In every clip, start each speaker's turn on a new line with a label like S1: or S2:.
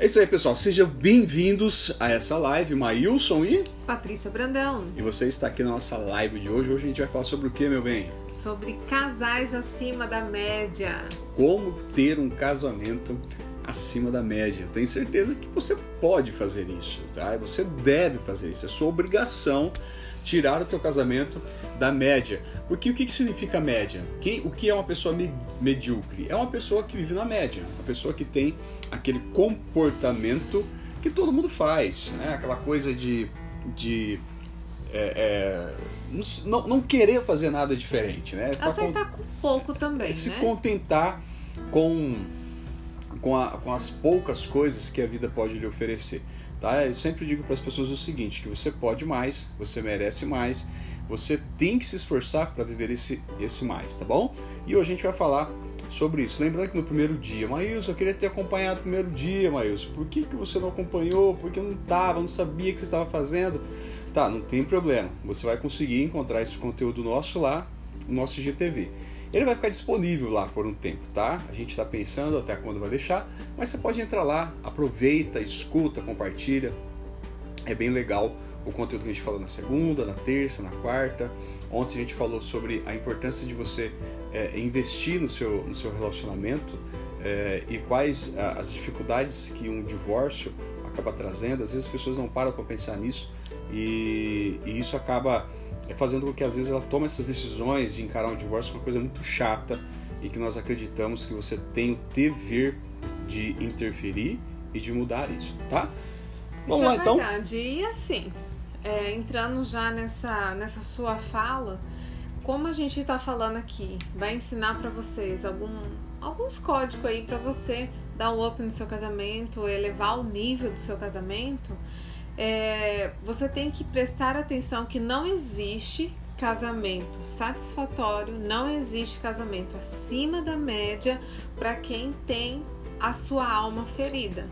S1: É isso aí, pessoal. Sejam bem-vindos a essa live. Maílson e
S2: Patrícia Brandão.
S1: E você está aqui na nossa live de hoje. Hoje a gente vai falar sobre o que, meu bem?
S2: Sobre casais acima da média.
S1: Como ter um casamento acima da média. Eu tenho certeza que você pode fazer isso, tá? Você deve fazer isso. É sua obrigação tirar o teu casamento da média. Porque o que, que significa média? Quem, o que é uma pessoa me, medíocre? É uma pessoa que vive na média, uma pessoa que tem aquele comportamento que todo mundo faz, né? Aquela coisa de, de é, é, não, não, querer fazer nada diferente, né?
S2: Você Aceitar tá com, com pouco também,
S1: Se
S2: né?
S1: contentar com, com, a, com as poucas coisas que a vida pode lhe oferecer. Tá? Eu sempre digo para as pessoas o seguinte, que você pode mais, você merece mais, você tem que se esforçar para viver esse, esse mais, tá bom? E hoje a gente vai falar sobre isso. Lembrando que no primeiro dia, Maílson, eu queria ter acompanhado o primeiro dia, Maílson. Por que, que você não acompanhou? Porque eu não estava, não sabia o que você estava fazendo. Tá, não tem problema. Você vai conseguir encontrar esse conteúdo nosso lá no nosso GTV. Ele vai ficar disponível lá por um tempo, tá? A gente está pensando até quando vai deixar, mas você pode entrar lá, aproveita, escuta, compartilha. É bem legal o conteúdo que a gente falou na segunda, na terça, na quarta. Ontem a gente falou sobre a importância de você é, investir no seu, no seu relacionamento é, e quais a, as dificuldades que um divórcio acaba trazendo. Às vezes as pessoas não param para pensar nisso e, e isso acaba é fazendo com que às vezes ela tome essas decisões de encarar um divórcio uma coisa muito chata e que nós acreditamos que você tem o dever de interferir e de mudar isso, tá?
S2: Vamos isso lá é então. Verdade. E assim, é, entrando já nessa, nessa sua fala, como a gente está falando aqui, vai ensinar para vocês algum, alguns códigos aí para você dar um up no seu casamento, elevar o nível do seu casamento é, você tem que prestar atenção que não existe casamento satisfatório, não existe casamento acima da média para quem tem a sua alma ferida.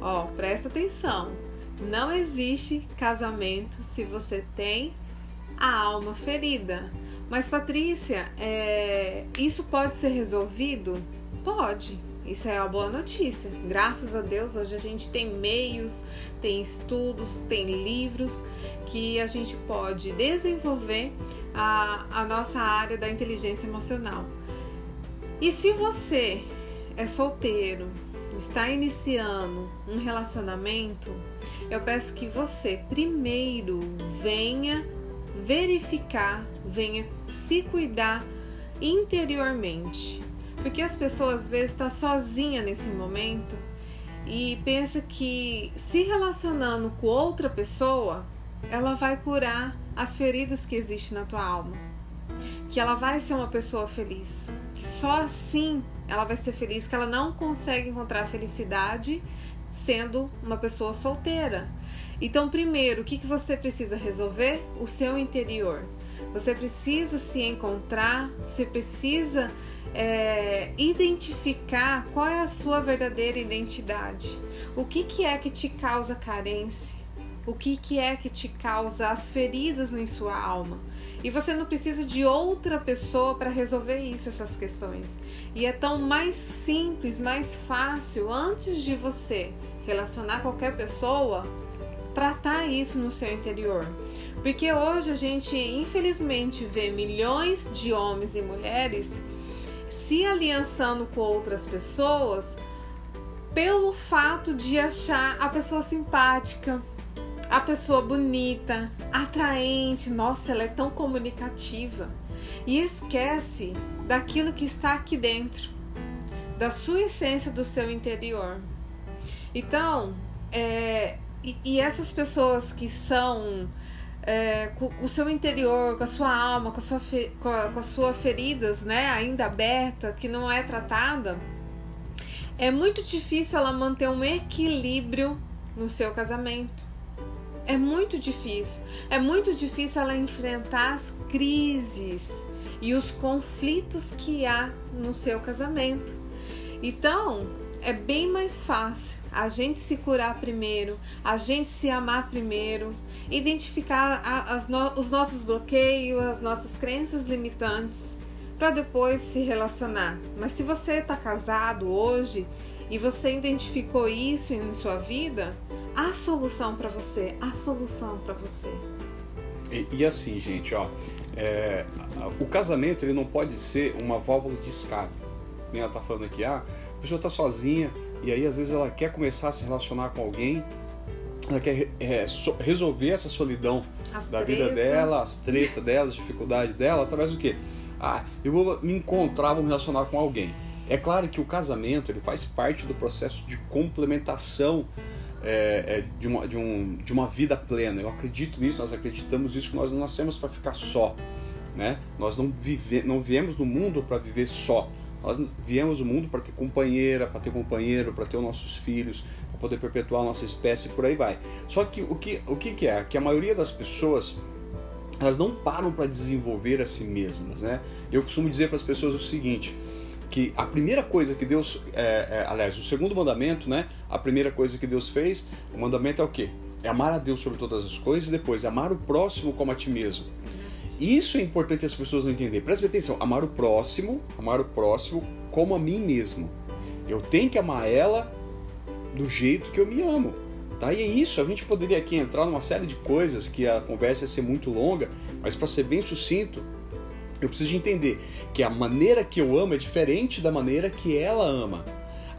S2: Ó, presta atenção. Não existe casamento se você tem a alma ferida. Mas Patrícia, é, isso pode ser resolvido? Pode. Isso é uma boa notícia. Graças a Deus, hoje a gente tem meios, tem estudos, tem livros que a gente pode desenvolver a, a nossa área da inteligência emocional. E se você é solteiro, está iniciando um relacionamento, eu peço que você primeiro venha verificar, venha se cuidar interiormente. Porque as pessoas às vezes estão tá sozinha nesse momento e pensa que se relacionando com outra pessoa, ela vai curar as feridas que existem na tua alma. Que ela vai ser uma pessoa feliz. Que só assim ela vai ser feliz, que ela não consegue encontrar felicidade sendo uma pessoa solteira. Então, primeiro, o que, que você precisa resolver? O seu interior. Você precisa se encontrar, você precisa é, identificar qual é a sua verdadeira identidade. O que, que é que te causa carência? O que, que é que te causa as feridas em sua alma? E você não precisa de outra pessoa para resolver isso, essas questões. E é tão mais simples, mais fácil, antes de você relacionar qualquer pessoa, tratar isso no seu interior. Porque hoje a gente, infelizmente, vê milhões de homens e mulheres se aliançando com outras pessoas pelo fato de achar a pessoa simpática, a pessoa bonita, atraente, nossa, ela é tão comunicativa e esquece daquilo que está aqui dentro, da sua essência, do seu interior. Então, é, e, e essas pessoas que são é, com o seu interior, com a sua alma, com, a sua fe, com, a, com as suas feridas, né, ainda aberta, que não é tratada, é muito difícil ela manter um equilíbrio no seu casamento. É muito difícil. É muito difícil ela enfrentar as crises e os conflitos que há no seu casamento. Então, é bem mais fácil a gente se curar primeiro, a gente se amar primeiro, identificar a, no, os nossos bloqueios, as nossas crenças limitantes, para depois se relacionar. Mas se você está casado hoje e você identificou isso em sua vida, há solução para você, há solução para você.
S1: E, e, assim, gente, ó, é, o casamento ele não pode ser uma válvula de escape. Ela tá falando aqui, ah, a pessoa tá sozinha e aí às vezes ela quer começar a se relacionar com alguém, ela quer é, so, resolver essa solidão as da treta. vida dela, as tretas dela, as dificuldades dela, através do quê? Ah, eu vou me encontrar, vou me relacionar com alguém. É claro que o casamento ele faz parte do processo de complementação é, é, de, uma, de, um, de uma vida plena. Eu acredito nisso, nós acreditamos nisso, que nós não nascemos para ficar só. Né? Nós não, vive, não viemos no mundo para viver só. Nós viemos no mundo para ter companheira, para ter companheiro, para ter os nossos filhos, para poder perpetuar a nossa espécie e por aí vai. Só que o que, o que, que é? Que a maioria das pessoas elas não param para desenvolver a si mesmas. Né? Eu costumo dizer para as pessoas o seguinte: que a primeira coisa que Deus, é, é, aliás, o segundo mandamento, né? A primeira coisa que Deus fez, o mandamento é o quê? É amar a Deus sobre todas as coisas e depois amar o próximo como a ti mesmo. Isso é importante as pessoas não entenderem. Preste atenção, amar o próximo, amar o próximo como a mim mesmo. Eu tenho que amar ela do jeito que eu me amo. Tá? E é isso, a gente poderia aqui entrar numa série de coisas que a conversa ia ser muito longa, mas para ser bem sucinto, eu preciso de entender que a maneira que eu amo é diferente da maneira que ela ama.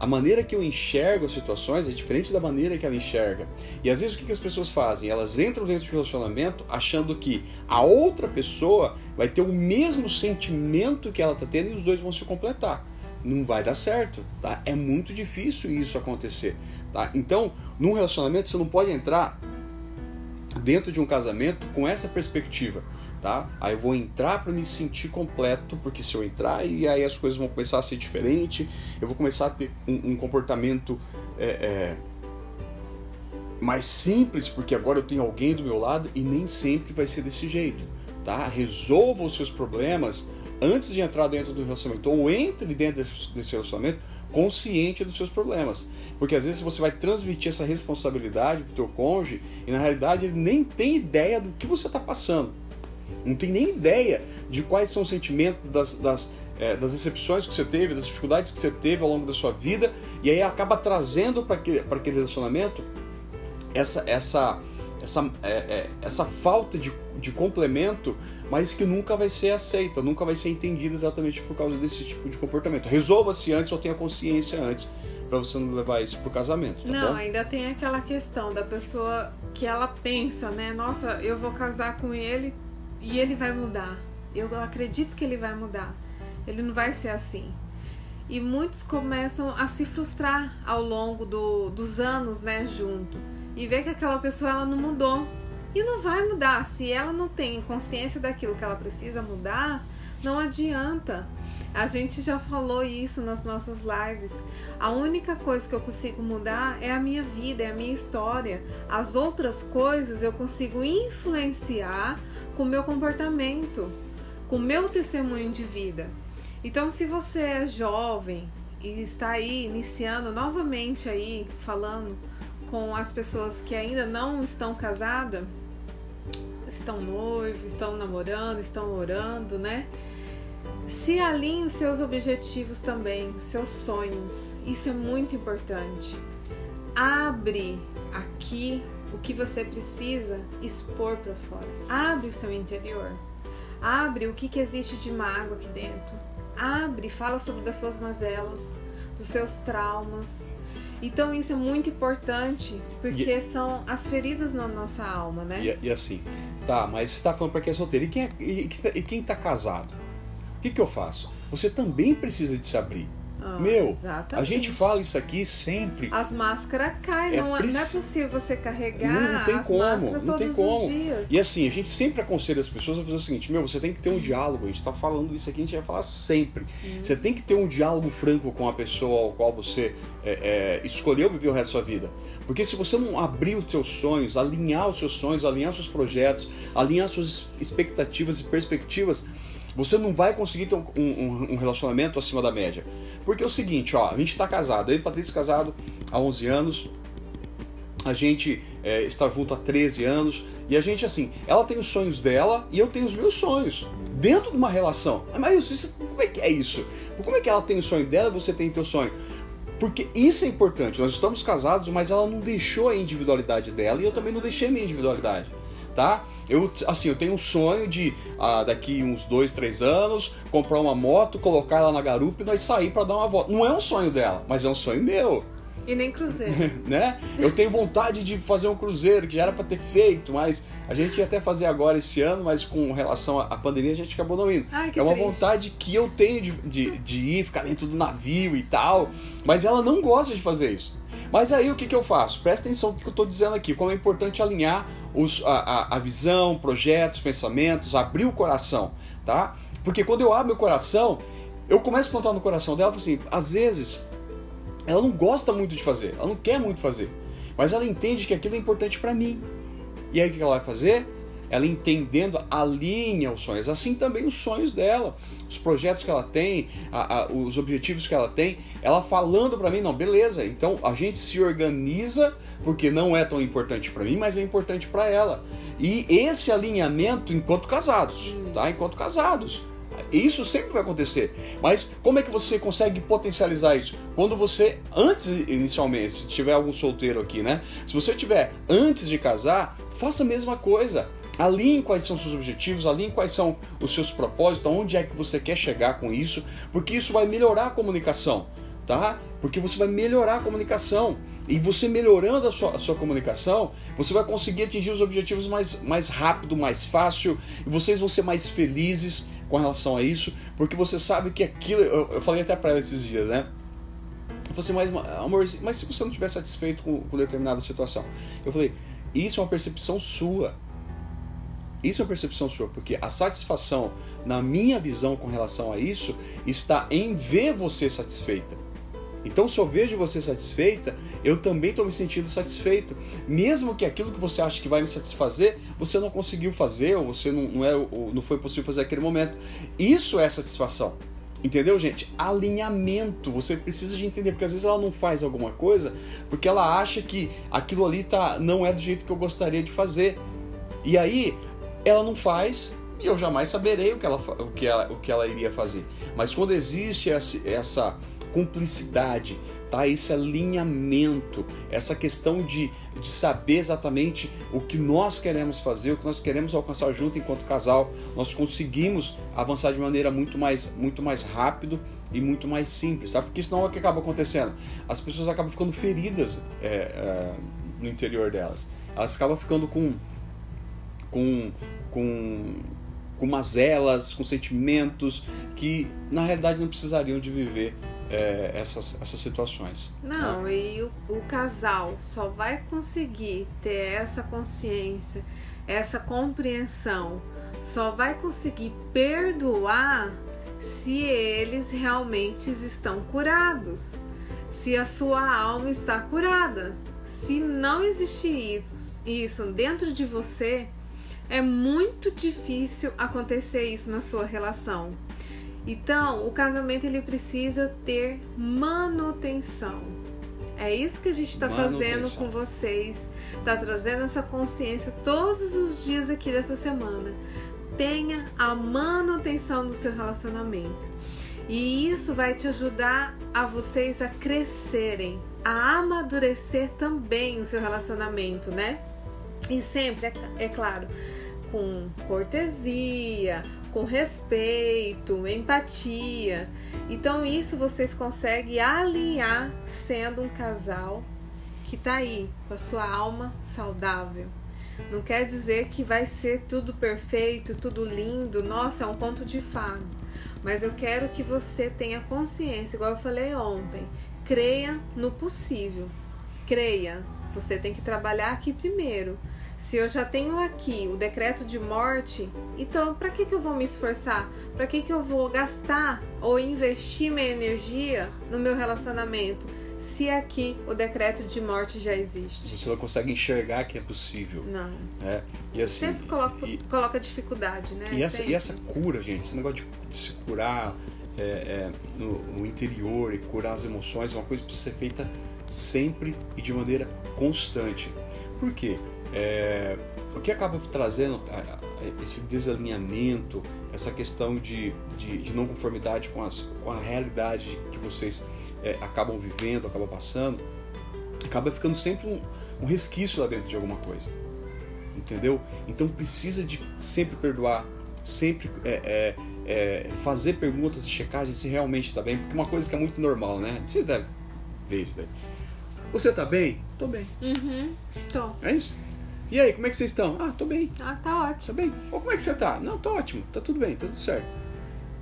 S1: A maneira que eu enxergo as situações é diferente da maneira que ela enxerga. E às vezes o que as pessoas fazem? Elas entram dentro de um relacionamento achando que a outra pessoa vai ter o mesmo sentimento que ela está tendo e os dois vão se completar. Não vai dar certo, tá? É muito difícil isso acontecer, tá? Então, num relacionamento você não pode entrar dentro de um casamento com essa perspectiva tá? Aí eu vou entrar para me sentir completo, porque se eu entrar e aí as coisas vão começar a ser diferentes, eu vou começar a ter um, um comportamento é, é, mais simples, porque agora eu tenho alguém do meu lado e nem sempre vai ser desse jeito, tá? Resolva os seus problemas antes de entrar dentro do relacionamento, ou entre dentro desse relacionamento consciente dos seus problemas. Porque às vezes você vai transmitir essa responsabilidade para o teu cônjuge e na realidade ele nem tem ideia do que você está passando não tem nem ideia de quais são os sentimentos das, das, é, das decepções que você teve, das dificuldades que você teve ao longo da sua vida, e aí acaba trazendo para aquele, aquele relacionamento essa, essa, essa, é, é, essa falta de, de complemento, mas que nunca vai ser aceita, nunca vai ser entendida exatamente por causa desse tipo de comportamento. Resolva-se antes ou tenha consciência antes para você não levar isso pro casamento. Tá
S2: não,
S1: bom?
S2: ainda tem aquela questão da pessoa que ela pensa, né? Nossa, eu vou casar com ele e ele vai mudar. Eu acredito que ele vai mudar. Ele não vai ser assim. E muitos começam a se frustrar ao longo do, dos anos, né, junto. E ver que aquela pessoa ela não mudou. E não vai mudar. Se ela não tem consciência daquilo que ela precisa mudar, não adianta. A gente já falou isso nas nossas lives. A única coisa que eu consigo mudar é a minha vida, é a minha história. As outras coisas eu consigo influenciar com o meu comportamento, com o meu testemunho de vida. Então, se você é jovem e está aí iniciando novamente aí falando com as pessoas que ainda não estão casadas, estão noivos, estão namorando, estão orando, né? Se alinhe os seus objetivos também, seus sonhos. Isso é muito importante. Abre aqui o que você precisa expor para fora. Abre o seu interior. Abre o que, que existe de mágoa aqui dentro. Abre, fala sobre das suas mazelas, dos seus traumas. Então isso é muito importante, porque e, são as feridas na nossa alma, né?
S1: E, e assim, tá, mas você tá falando para quem é solteiro. E quem, é, e, e quem tá casado? O que, que eu faço? Você também precisa de se abrir. Ah, Meu, exatamente. a gente fala isso aqui sempre.
S2: As máscaras caem, é não, preci... não, é possível você carregar.
S1: Não, não tem como, não tem como. E assim, a gente sempre aconselha as pessoas a fazer o seguinte: meu, você tem que ter um diálogo. A gente está falando isso aqui, a gente vai falar sempre. Hum. Você tem que ter um diálogo franco com a pessoa ao qual você é, é, escolheu viver o resto da sua vida. Porque se você não abrir os seus sonhos, alinhar os seus sonhos, alinhar os seus projetos, alinhar suas expectativas e perspectivas você não vai conseguir ter um, um, um, relacionamento acima da média. Porque é o seguinte, ó, a gente está casado, eu e Patrícia casado há 11 anos, a gente é, está junto há 13 anos e a gente, assim, ela tem os sonhos dela e eu tenho os meus sonhos dentro de uma relação. Mas isso, isso como é que é isso? Como é que ela tem o sonho dela e você tem o teu sonho? Porque isso é importante. Nós estamos casados, mas ela não deixou a individualidade dela e eu também não deixei a minha individualidade, tá? Eu, assim, eu tenho um sonho de ah, daqui uns dois, três anos comprar uma moto, colocar ela na garupa e nós sair para dar uma volta. Não é um sonho dela, mas é um sonho meu.
S2: E nem cruzeiro.
S1: né? Eu tenho vontade de fazer um cruzeiro, que já era para ter feito, mas a gente ia até fazer agora esse ano, mas com relação à pandemia a gente acabou não indo.
S2: Ai,
S1: é uma
S2: triste.
S1: vontade que eu tenho de, de, de ir, ficar dentro do navio e tal, mas ela não gosta de fazer isso. Mas aí o que, que eu faço? Presta atenção no que eu estou dizendo aqui, como é importante alinhar os, a, a, visão, projetos, pensamentos, abrir o coração, tá? Porque quando eu abro meu coração, eu começo a contar no coração dela, assim, às vezes ela não gosta muito de fazer, ela não quer muito fazer, mas ela entende que aquilo é importante para mim. E aí o que ela vai fazer? Ela entendendo, alinha os sonhos. Assim também os sonhos dela, os projetos que ela tem, a, a, os objetivos que ela tem. Ela falando para mim, não, beleza. Então a gente se organiza porque não é tão importante para mim, mas é importante para ela. E esse alinhamento enquanto casados, tá? Enquanto casados. Isso sempre vai acontecer. Mas como é que você consegue potencializar isso? Quando você, antes, inicialmente, se tiver algum solteiro aqui, né? Se você tiver antes de casar, faça a mesma coisa. Alinhe quais são os seus objetivos, alinhe quais são os seus propósitos, aonde é que você quer chegar com isso, porque isso vai melhorar a comunicação, tá? Porque você vai melhorar a comunicação. E você melhorando a sua, a sua comunicação, você vai conseguir atingir os objetivos mais, mais rápido, mais fácil, e vocês vão ser mais felizes com relação a isso, porque você sabe que aquilo. Eu, eu falei até para ela esses dias, né? Eu falei assim, mas, amor, mas se você não estiver satisfeito com, com determinada situação? Eu falei, isso é uma percepção sua. Isso é uma percepção sua, porque a satisfação, na minha visão com relação a isso, está em ver você satisfeita. Então, se eu vejo você satisfeita, eu também estou me sentindo satisfeito. Mesmo que aquilo que você acha que vai me satisfazer, você não conseguiu fazer, ou você não, não, é, não foi possível fazer naquele momento. Isso é satisfação. Entendeu, gente? Alinhamento. Você precisa de entender, porque às vezes ela não faz alguma coisa porque ela acha que aquilo ali tá, não é do jeito que eu gostaria de fazer. E aí, ela não faz e eu jamais saberei o que ela, o que ela, o que ela iria fazer. Mas quando existe essa, essa cumplicidade, tá? Esse alinhamento, essa questão de, de saber exatamente o que nós queremos fazer, o que nós queremos alcançar junto enquanto casal, nós conseguimos avançar de maneira muito mais, muito mais rápido e muito mais simples, tá? Porque senão o que acaba acontecendo? As pessoas acabam ficando feridas é, é, no interior delas. Elas acabam ficando com com, com, com mazelas, com sentimentos que na realidade não precisariam de viver é, essas, essas situações.
S2: Não, né? e o, o casal só vai conseguir ter essa consciência, essa compreensão, só vai conseguir perdoar se eles realmente estão curados, se a sua alma está curada. Se não existir isso, isso dentro de você, é muito difícil acontecer isso na sua relação. Então, o casamento ele precisa ter manutenção. É isso que a gente está fazendo com vocês, está trazendo essa consciência todos os dias aqui dessa semana. Tenha a manutenção do seu relacionamento. E isso vai te ajudar a vocês a crescerem, a amadurecer também o seu relacionamento, né? E sempre, é, é claro, com cortesia, com respeito, empatia. Então isso vocês conseguem alinhar sendo um casal que tá aí com a sua alma saudável. Não quer dizer que vai ser tudo perfeito, tudo lindo, nossa, é um ponto de fado. Mas eu quero que você tenha consciência, igual eu falei ontem, creia no possível. Creia. Você tem que trabalhar aqui primeiro. Se eu já tenho aqui o decreto de morte, então para que, que eu vou me esforçar? Para que, que eu vou gastar ou investir minha energia no meu relacionamento? Se aqui o decreto de morte já existe.
S1: Você não consegue enxergar que é possível.
S2: Não.
S1: É, e assim,
S2: Sempre coloca, e, coloca dificuldade, né?
S1: E essa, e essa cura, gente, esse negócio de, de se curar é, é, no, no interior e curar as emoções, é uma coisa que precisa ser feita sempre e de maneira constante. Por quê? É, o que acaba trazendo esse desalinhamento, essa questão de, de, de não conformidade com, as, com a realidade que vocês é, acabam vivendo, acabam passando, acaba ficando sempre um, um resquício lá dentro de alguma coisa. Entendeu? Então precisa de sempre perdoar, sempre é, é, é fazer perguntas de checagem se realmente está bem, porque uma coisa que é muito normal, né? Vocês devem ver isso daí. Você tá bem?
S2: Tô bem. Uhum, tô.
S1: É isso? E aí, como é que vocês estão? Ah, tô bem.
S2: Ah, tá ótimo.
S1: Tá bem. Ou como é que você tá? Não, tô ótimo. Tá tudo bem, tá tudo certo.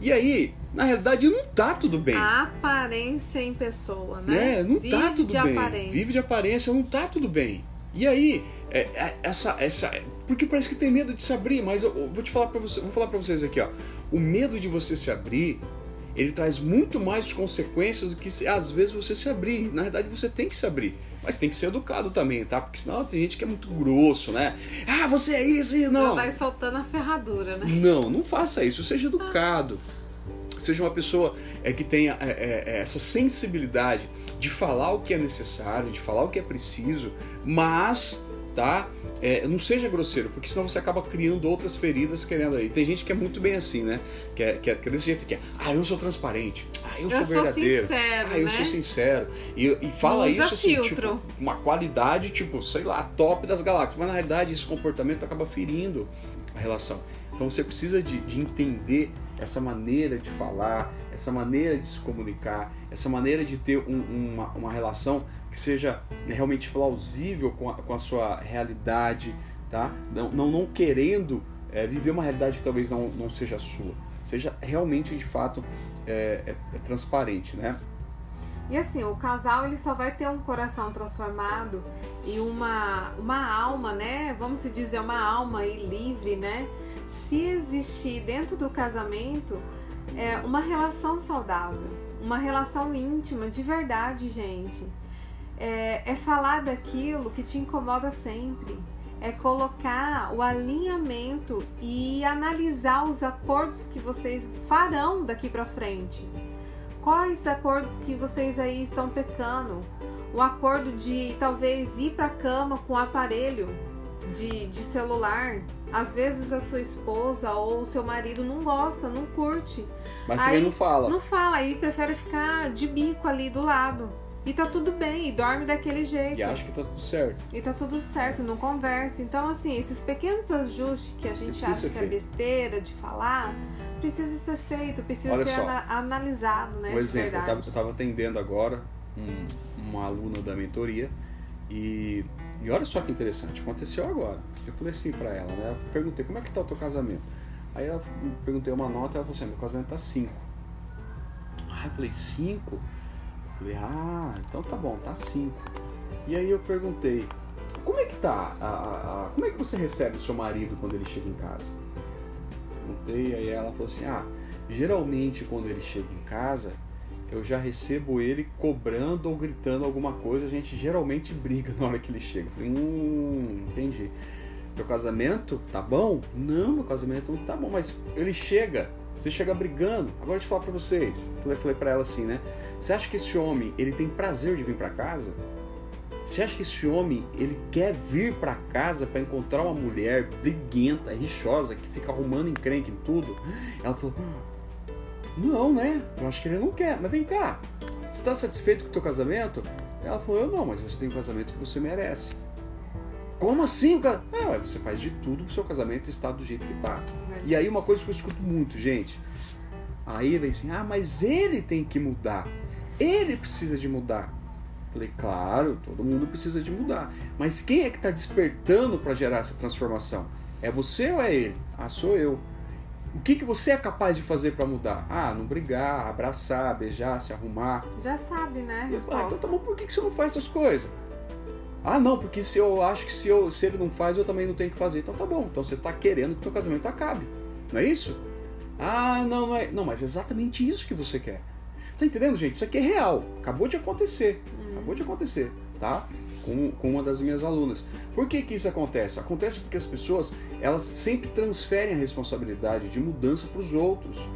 S1: E aí, na realidade, não tá tudo bem.
S2: A aparência em pessoa, né?
S1: É, não tá Vive tá tudo de bem. Aparência. Vive de aparência, não tá tudo bem. E aí, é, é, essa, essa, porque parece que tem medo de se abrir, mas eu, vou te falar para você, vou falar para vocês aqui, ó. O medo de você se abrir ele traz muito mais consequências do que se, às vezes você se abrir. Na verdade, você tem que se abrir. Mas tem que ser educado também, tá? Porque senão tem gente que é muito grosso, né? Ah, você é isso e não.
S2: vai soltando a ferradura, né?
S1: Não, não faça isso. Seja educado. Seja uma pessoa é, que tenha é, é, é, essa sensibilidade de falar o que é necessário, de falar o que é preciso, mas, tá? É, não seja grosseiro, porque senão você acaba criando outras feridas querendo aí. Tem gente que é muito bem assim, né? Que é, que é, que é desse jeito que é, ah, eu sou transparente, ah, eu, eu sou verdadeiro,
S2: sincero,
S1: ah, eu
S2: né?
S1: sou sincero. E, e fala
S2: Usa
S1: isso assim,
S2: filtro.
S1: tipo, uma qualidade, tipo, sei lá, top das galáxias. Mas na realidade esse comportamento acaba ferindo a relação. Então você precisa de, de entender essa maneira de falar, essa maneira de se comunicar, essa maneira de ter um, uma, uma relação que seja né, realmente plausível com a, com a sua realidade, tá? Não, não, não querendo é, viver uma realidade que talvez não, não seja sua. Seja realmente, de fato, é, é, é transparente, né?
S2: E assim, o casal ele só vai ter um coração transformado e uma, uma alma, né? Vamos se dizer, uma alma e livre, né? Se existir dentro do casamento é, uma relação saudável, uma relação íntima, de verdade, gente é, é falar daquilo que te incomoda sempre. É colocar o alinhamento e analisar os acordos que vocês farão daqui para frente. Quais acordos que vocês aí estão pecando? O acordo de talvez ir para cama com o aparelho de, de celular. Às vezes a sua esposa ou o seu marido não gosta, não curte.
S1: Mas aí, também não fala.
S2: Não fala, aí prefere ficar de bico ali do lado. E tá tudo bem, e dorme daquele jeito.
S1: E acha que tá tudo certo.
S2: E tá tudo certo, não conversa. Então, assim, esses pequenos ajustes que a gente acha que é besteira de falar, precisa ser feito, precisa
S1: Olha
S2: ser
S1: só,
S2: ana analisado, né?
S1: Um exemplo, eu tava, eu tava, atendendo agora um, uma aluna da mentoria e, e olha só que interessante, aconteceu agora. Eu falei assim pra ela, né? Eu perguntei, como é que tá o teu casamento? Aí eu perguntei uma nota e ela falou assim, meu casamento tá 5. Ah, eu falei, 5? Falei, ah, então tá bom, tá 5. E aí eu perguntei, como é que tá? A, a, a, como é que você recebe o seu marido quando ele chega em casa? Perguntei, aí ela falou assim, ah, geralmente quando ele chega em casa, eu já recebo ele cobrando ou gritando alguma coisa, a gente geralmente briga na hora que ele chega. Falei, hum, entendi. Teu casamento tá bom? Não, meu casamento não tá bom, mas ele chega, você chega brigando. Agora eu falar pra vocês. Eu falei pra ela assim, né? Você acha que esse homem, ele tem prazer de vir para casa? Você acha que esse homem, ele quer vir para casa para encontrar uma mulher briguenta, rixosa, que fica arrumando encrenque em tudo? Ela falou, não, né? Eu acho que ele não quer. Mas vem cá, você está satisfeito com o teu casamento? Ela falou, eu não, mas você tem o casamento que você merece. Como assim? É, você faz de tudo para o seu casamento estar do jeito que está. E aí uma coisa que eu escuto muito, gente. Aí vem assim, ah, mas ele tem que mudar. Ele precisa de mudar. Falei, claro, todo mundo precisa de mudar. Mas quem é que está despertando para gerar essa transformação? É você ou é ele? Ah, sou eu. O que, que você é capaz de fazer para mudar? Ah, não brigar, abraçar, beijar, se arrumar.
S2: Já sabe, né?
S1: Ah, então tá bom, por que, que você não faz essas coisas? Ah, não, porque se eu acho que se, eu, se ele não faz, eu também não tenho que fazer. Então tá bom, então você está querendo que o teu casamento acabe. Não é isso? Ah, não, não é. Não, mas é exatamente isso que você quer. Tá entendendo, gente? Isso aqui é real. Acabou de acontecer. Hum. Acabou de acontecer, tá? Com, com uma das minhas alunas. Por que, que isso acontece? Acontece porque as pessoas elas sempre transferem a responsabilidade de mudança para os outros.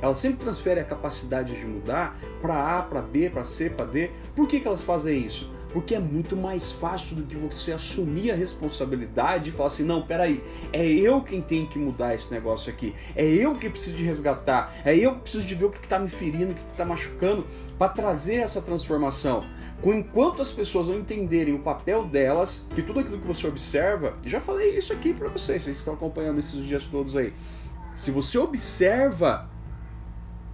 S1: elas sempre transferem a capacidade de mudar para A, para B, para C, para D. Por que, que elas fazem isso? Porque é muito mais fácil do que você assumir a responsabilidade e falar assim: não, peraí, é eu quem tem que mudar esse negócio aqui, é eu que preciso de resgatar, é eu que preciso de ver o que está me ferindo, o que está machucando, para trazer essa transformação. Enquanto as pessoas não entenderem o papel delas, que tudo aquilo que você observa, já falei isso aqui para vocês, vocês que estão acompanhando esses dias todos aí. Se você observa,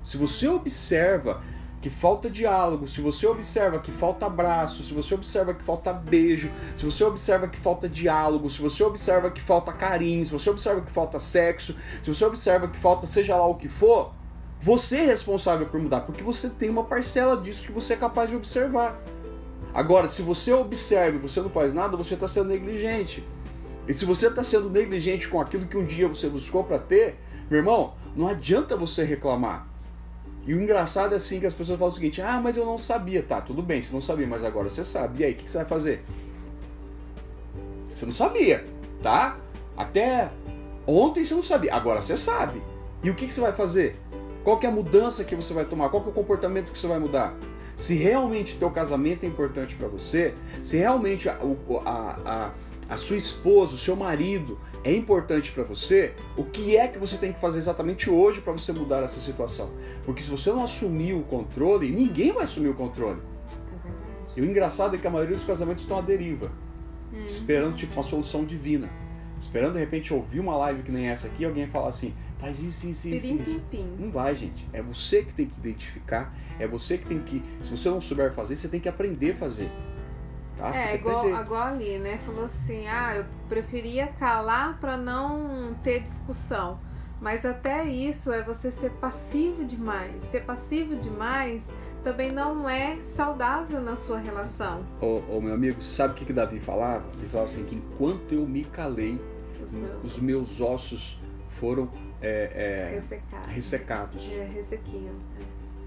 S1: se você observa que falta diálogo, se você observa que falta abraço, se você observa que falta beijo, se você observa que falta diálogo, se você observa que falta carinho, se você observa que falta sexo, se você observa que falta seja lá o que for, você é responsável por mudar, porque você tem uma parcela disso que você é capaz de observar. Agora, se você observa e você não faz nada, você está sendo negligente. E se você está sendo negligente com aquilo que um dia você buscou para ter, meu irmão, não adianta você reclamar. E o engraçado é assim que as pessoas falam o seguinte: ah, mas eu não sabia. Tá, tudo bem, você não sabia, mas agora você sabe. E aí, o que você vai fazer? Você não sabia, tá? Até ontem você não sabia, agora você sabe. E o que você vai fazer? Qual que é a mudança que você vai tomar? Qual que é o comportamento que você vai mudar? Se realmente teu casamento é importante para você, se realmente a, a, a, a sua esposa, o seu marido é importante para você, o que é que você tem que fazer exatamente hoje para você mudar essa situação? Porque se você não assumir o controle, ninguém vai assumir o controle. É e o engraçado é que a maioria dos casamentos estão à deriva, hum. esperando tipo uma solução divina. Esperando de repente ouvir uma live que nem essa aqui, alguém falar assim, faz isso, isso, isso, isso. Não vai, gente. É você que tem que identificar, é você que tem que. Se você não souber fazer, você tem que aprender a fazer.
S2: É, igual, igual ali, né? Falou assim: ah, eu preferia calar para não ter discussão. Mas até isso é você ser passivo demais. Ser passivo demais também não é saudável na sua relação.
S1: Ô, ô meu amigo, você sabe o que, que Davi falava? Ele falava assim: que enquanto eu me calei, os meus, os meus ossos foram é, é, ressecados. ressecados.
S2: É, ressequiam.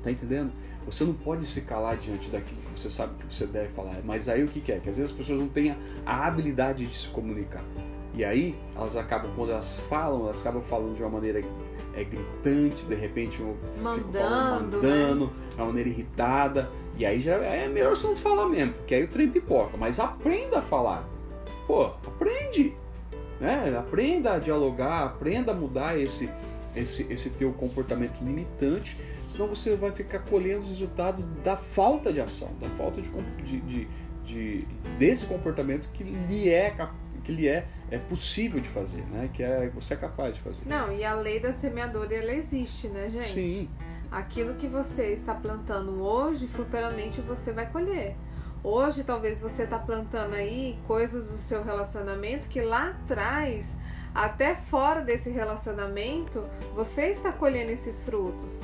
S1: Tá entendendo? Você não pode se calar diante daquilo que você sabe que você deve falar. Mas aí o que, que é? Que às vezes as pessoas não têm a habilidade de se comunicar. E aí elas acabam, quando elas falam, elas acabam falando de uma maneira é, gritante, de repente
S2: mandando,
S1: falando, mandando né? de uma maneira irritada. E aí já é melhor você não falar mesmo, porque aí o trem pipoca. Mas aprenda a falar. Pô, aprende. Né? Aprenda a dialogar, aprenda a mudar esse, esse, esse teu comportamento limitante, senão você vai ficar colhendo os resultados da falta de ação, da falta de, de, de, de desse comportamento que lhe é que lhe é, é possível de fazer, né? Que é você é capaz de fazer.
S2: Não, e a lei da semeadora ela existe, né, gente?
S1: Sim.
S2: Aquilo que você está plantando hoje, futuramente você vai colher. Hoje talvez você está plantando aí coisas do seu relacionamento que lá atrás até fora desse relacionamento, você está colhendo esses frutos.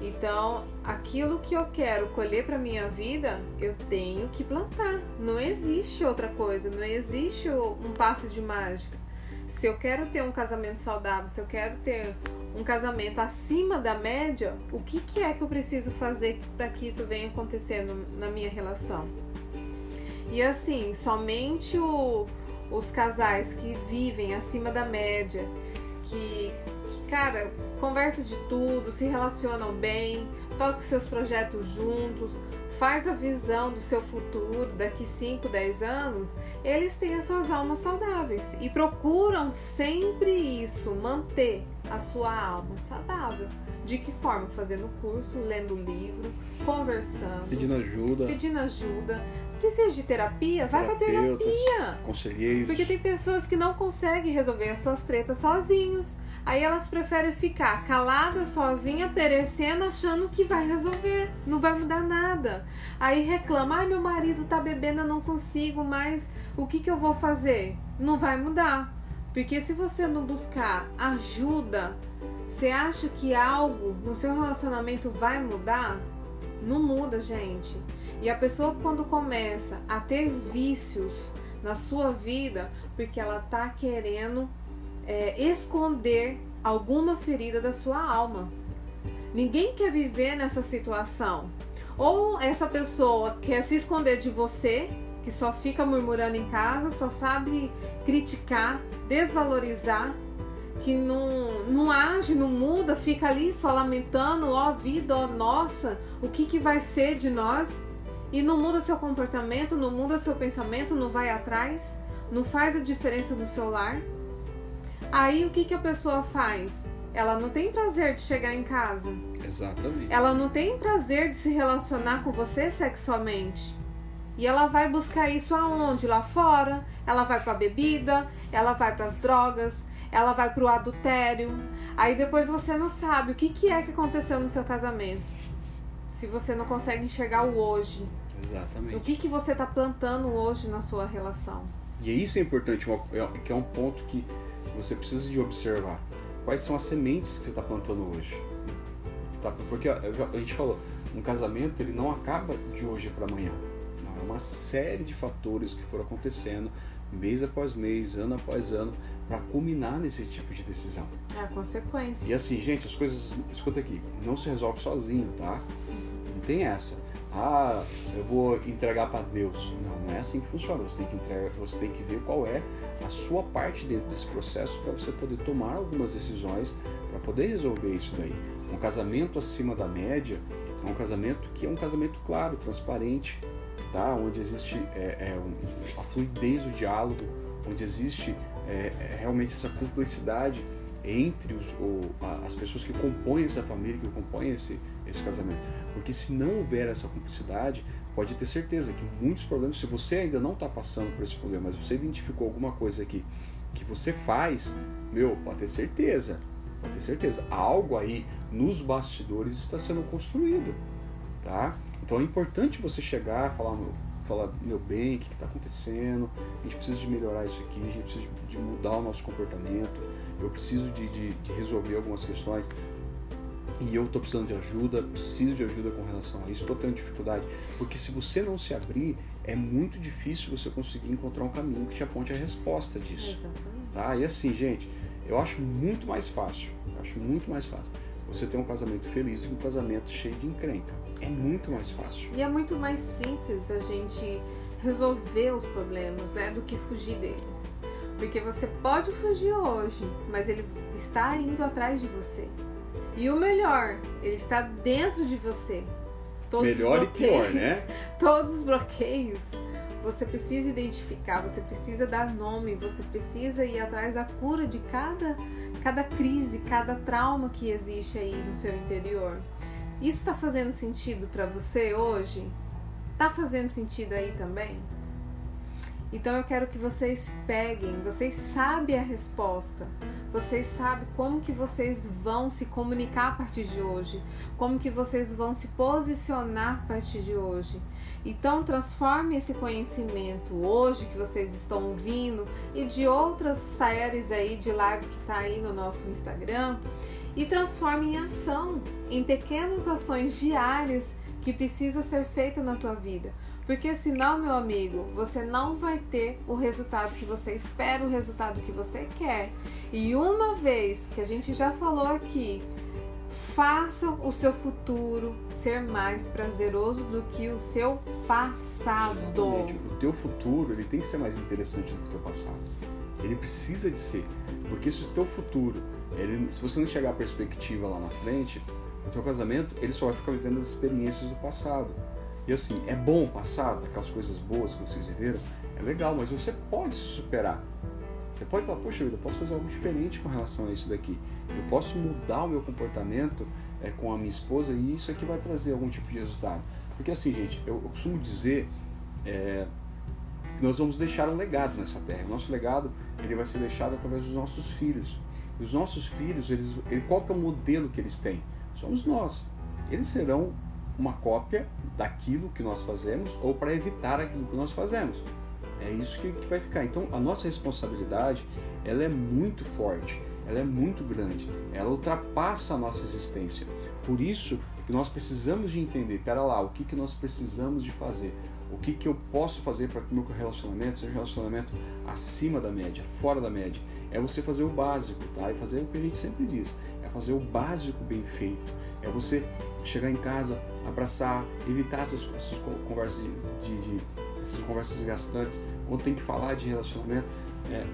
S2: Então, aquilo que eu quero colher para minha vida, eu tenho que plantar. Não existe outra coisa, não existe um passe de mágica. Se eu quero ter um casamento saudável, se eu quero ter um casamento acima da média, o que, que é que eu preciso fazer para que isso venha acontecendo na minha relação? E assim, somente o, os casais que vivem acima da média, que, cara, conversa de tudo, se relacionam bem, toca seus projetos juntos, faz a visão do seu futuro daqui 5, 10 anos, eles têm as suas almas saudáveis e procuram sempre isso, manter a sua alma saudável. De que forma? Fazendo curso, lendo livro, conversando,
S1: pedindo ajuda.
S2: Pedindo ajuda. Precisa de terapia? Vai pra terapia.
S1: Conselheiros.
S2: Porque tem pessoas que não conseguem resolver as suas tretas sozinhos. Aí elas preferem ficar caladas, sozinha, perecendo, achando que vai resolver, não vai mudar nada. Aí reclama, ai meu marido tá bebendo, eu não consigo mais, o que, que eu vou fazer? Não vai mudar. Porque se você não buscar ajuda, você acha que algo no seu relacionamento vai mudar? Não muda, gente. E a pessoa quando começa a ter vícios na sua vida, porque ela tá querendo é, esconder alguma ferida da sua alma. Ninguém quer viver nessa situação. Ou essa pessoa quer se esconder de você, que só fica murmurando em casa, só sabe criticar, desvalorizar, que não, não age, não muda, fica ali só lamentando, ó vida, ó nossa, o que, que vai ser de nós? E não muda seu comportamento, não muda seu pensamento, não vai atrás, não faz a diferença do seu lar. Aí o que, que a pessoa faz? Ela não tem prazer de chegar em casa.
S1: Exatamente.
S2: Ela não tem prazer de se relacionar com você sexualmente. E ela vai buscar isso aonde? Lá fora. Ela vai para bebida, ela vai para as drogas, ela vai para o adultério. Aí depois você não sabe o que, que é que aconteceu no seu casamento. Se você não consegue enxergar o hoje.
S1: Exatamente.
S2: O que, que você está plantando hoje na sua relação.
S1: E isso é importante, é, que é um ponto que você precisa de observar. Quais são as sementes que você está plantando hoje? Tá, porque a gente falou, um casamento ele não acaba de hoje para amanhã. Não, é uma série de fatores que foram acontecendo mês após mês, ano após ano, para culminar nesse tipo de decisão.
S2: É a consequência.
S1: E assim, gente, as coisas, escuta aqui, não se resolve sozinho, tá? Não tem essa. Ah, eu vou entregar para Deus. Não, não é assim que funciona. Você tem que entregar, você tem que ver qual é a sua parte dentro desse processo para você poder tomar algumas decisões para poder resolver isso daí. Um casamento acima da média é um casamento que é um casamento claro, transparente, tá? onde existe é, é, a fluidez do diálogo, onde existe é, é realmente essa cumplicidade entre os, o, as pessoas que compõem essa família, que compõem esse, esse casamento. Porque se não houver essa cumplicidade, pode ter certeza que muitos problemas, se você ainda não está passando por esse problema, mas você identificou alguma coisa aqui que você faz, meu, pode ter certeza, pode ter certeza, algo aí nos bastidores está sendo construído, tá? Então é importante você chegar, falar, meu, falar meu bem, o que está acontecendo, a gente precisa de melhorar isso aqui, a gente precisa de, mudar o nosso comportamento, eu preciso de, de, de resolver algumas questões e eu estou precisando de ajuda, preciso de ajuda com relação a isso, estou tendo dificuldade, porque se você não se abrir, é muito difícil você conseguir encontrar um caminho que te aponte a resposta disso.
S2: Exatamente.
S1: Tá? E assim, gente, eu acho muito mais fácil, acho muito mais fácil você ter um casamento feliz do que um casamento cheio de encrenca. É muito mais fácil.
S2: E é muito mais simples a gente resolver os problemas, né, do que fugir deles. Porque você pode fugir hoje, mas ele está indo atrás de você. E o melhor, ele está dentro de você.
S1: Todos melhor e pior, né?
S2: Todos os bloqueios você precisa identificar, você precisa dar nome, você precisa ir atrás da cura de cada, cada crise, cada trauma que existe aí no seu interior. Isso está fazendo sentido para você hoje? Tá fazendo sentido aí também? Então eu quero que vocês peguem, vocês sabem a resposta. Vocês sabem como que vocês vão se comunicar a partir de hoje, como que vocês vão se posicionar a partir de hoje. Então transforme esse conhecimento hoje que vocês estão ouvindo e de outras séries aí de live que está aí no nosso Instagram e transforme em ação, em pequenas ações diárias que precisa ser feita na tua vida. Porque senão, meu amigo, você não vai ter o resultado que você espera, o resultado que você quer. E uma vez que a gente já falou aqui, faça o seu futuro ser mais prazeroso do que o seu passado.
S1: Exatamente. O teu futuro, ele tem que ser mais interessante do que o teu passado. Ele precisa de ser, porque se o teu futuro ele, se você não chegar à perspectiva lá na frente, o teu casamento ele só vai ficar vivendo as experiências do passado. E assim, é bom passado, aquelas coisas boas que vocês viveram, é legal, mas você pode se superar. Você pode falar, poxa vida, eu posso fazer algo diferente com relação a isso daqui. Eu posso mudar o meu comportamento é, com a minha esposa e isso aqui vai trazer algum tipo de resultado. Porque assim, gente, eu, eu costumo dizer é, que nós vamos deixar um legado nessa terra. O nosso legado ele vai ser deixado através dos nossos filhos. E os nossos filhos, eles, ele, qual que é o modelo que eles têm? Somos nós. Eles serão uma cópia daquilo que nós fazemos ou para evitar aquilo que nós fazemos. É isso que, que, vai ficar. Então, a nossa responsabilidade, ela é muito forte, ela é muito grande, ela ultrapassa a nossa existência. Por isso que nós precisamos de entender, pera lá, o que, que nós precisamos de fazer? O que, que eu posso fazer para que o meu relacionamento seja um relacionamento acima da média, fora da média? É você fazer o básico, tá? E fazer o que a gente sempre diz, é fazer o básico bem feito. É você chegar em casa, abraçar, evitar essas, essas conversas de, de, de, essas conversas gastantes, quando tem que falar de relacionamento. É,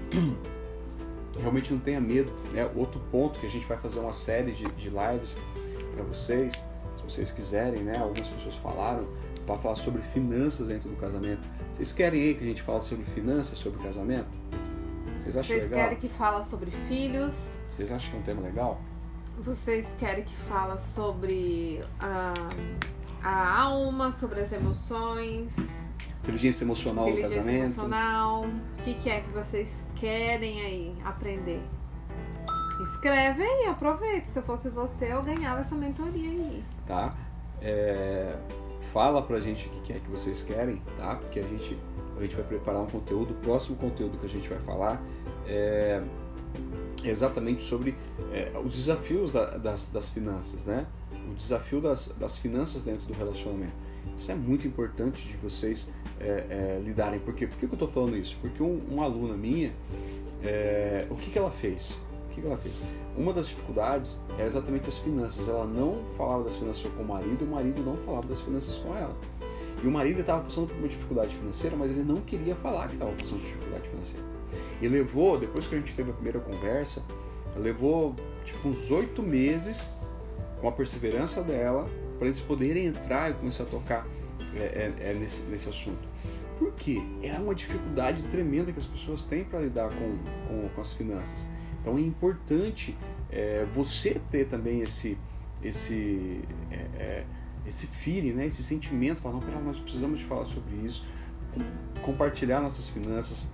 S1: realmente não tenha medo. Né? Outro ponto que a gente vai fazer uma série de, de lives para vocês, se vocês quiserem, né? Algumas pessoas falaram para falar sobre finanças dentro do casamento. Vocês querem aí que a gente fale sobre finanças, sobre casamento?
S2: Vocês acham Vocês legal? querem que fala sobre filhos?
S1: Vocês acham que é um tema legal?
S2: Vocês querem que fala sobre a, a alma, sobre as emoções?
S1: Inteligência emocional
S2: Inteligência no casamento? emocional. O que, que é que vocês querem aí aprender? Escreve aí, aproveite. Se eu fosse você, eu ganhava essa mentoria aí.
S1: Tá. É, fala pra gente o que é que vocês querem, tá? Porque a gente, a gente vai preparar um conteúdo. O próximo conteúdo que a gente vai falar é exatamente sobre é, os desafios da, das, das finanças, né? O desafio das, das finanças dentro do relacionamento. Isso é muito importante de vocês é, é, lidarem. Por quê? Por que eu estou falando isso? Porque um, uma aluna minha, é, o que, que ela fez? que, que ela fez? Uma das dificuldades era exatamente as finanças. Ela não falava das finanças com o marido, o marido não falava das finanças com ela. E o marido estava passando por uma dificuldade financeira, mas ele não queria falar que estava passando por dificuldade financeira. E levou, depois que a gente teve a primeira conversa, levou tipo uns oito meses com a perseverança dela para eles poderem entrar e começar a tocar é, é, é nesse, nesse assunto. Por quê? É uma dificuldade tremenda que as pessoas têm para lidar com, com, com as finanças. Então é importante é, você ter também esse esse é, é, esse feeling, né? esse sentimento, falar, não, pera, nós precisamos de falar sobre isso, compartilhar nossas finanças,